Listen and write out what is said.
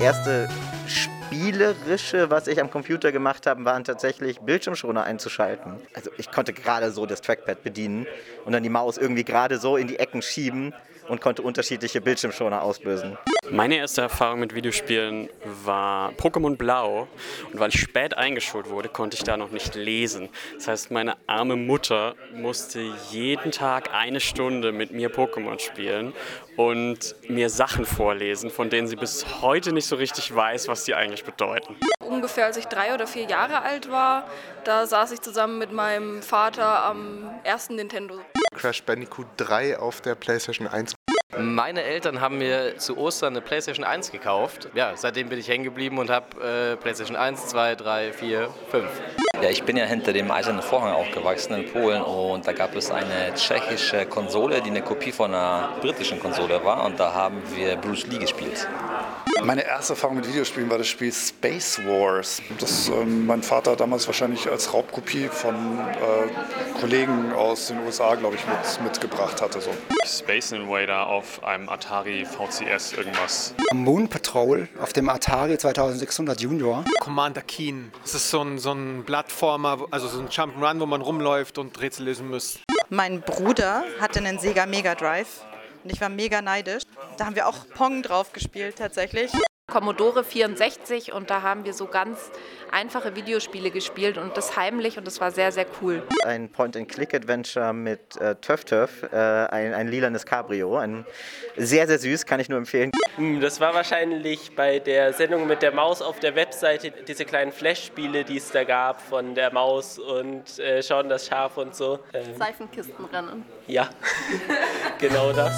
erste Spielerische, was ich am Computer gemacht habe, waren tatsächlich Bildschirmschoner einzuschalten. Also ich konnte gerade so das Trackpad bedienen und dann die Maus irgendwie gerade so in die Ecken schieben und konnte unterschiedliche Bildschirmschoner auslösen. Meine erste Erfahrung mit Videospielen war Pokémon Blau und weil ich spät eingeschult wurde, konnte ich da noch nicht lesen. Das heißt, meine arme Mutter musste jeden Tag eine Stunde mit mir Pokémon spielen und mir Sachen vorlesen, von denen sie bis heute nicht so richtig weiß, was die eigentlich bedeuten. Ungefähr als ich drei oder vier Jahre alt war, da saß ich zusammen mit meinem Vater am ersten Nintendo. Crash Bandicoot 3 auf der PlayStation 1. Meine Eltern haben mir zu Ostern eine PlayStation 1 gekauft. Ja, seitdem bin ich hängen geblieben und habe äh, PlayStation 1, 2, 3, 4, 5. Ja, ich bin ja hinter dem Eisernen Vorhang aufgewachsen in Polen und da gab es eine tschechische Konsole, die eine Kopie von einer britischen Konsole war und da haben wir Bruce Lee gespielt. Meine erste Erfahrung mit Videospielen war das Spiel Space Wars, das ähm, mein Vater damals wahrscheinlich als Raubkopie von äh, Kollegen aus den USA, glaube ich, mit, mitgebracht hatte. So. Space Invader auf einem Atari VCS irgendwas. Moon Patrol auf dem Atari 2600 Junior. Commander Keen. Das ist so ein, so ein Plattformer, also so ein Jump'n'Run, wo man rumläuft und Rätsel lösen muss. Mein Bruder hatte einen Sega Mega Drive und ich war mega neidisch. Da haben wir auch Pong drauf gespielt tatsächlich. Commodore 64 und da haben wir so ganz einfache Videospiele gespielt und das heimlich und das war sehr, sehr cool. Ein Point-and-Click-Adventure mit äh, Töff Töff, äh, ein, ein lilanes Cabrio. Ein, sehr, sehr süß, kann ich nur empfehlen. Das war wahrscheinlich bei der Sendung mit der Maus auf der Webseite, diese kleinen Flash-Spiele, die es da gab von der Maus und äh, Schauen das Schaf und so. Ähm, Seifenkistenrennen. Ja, genau das.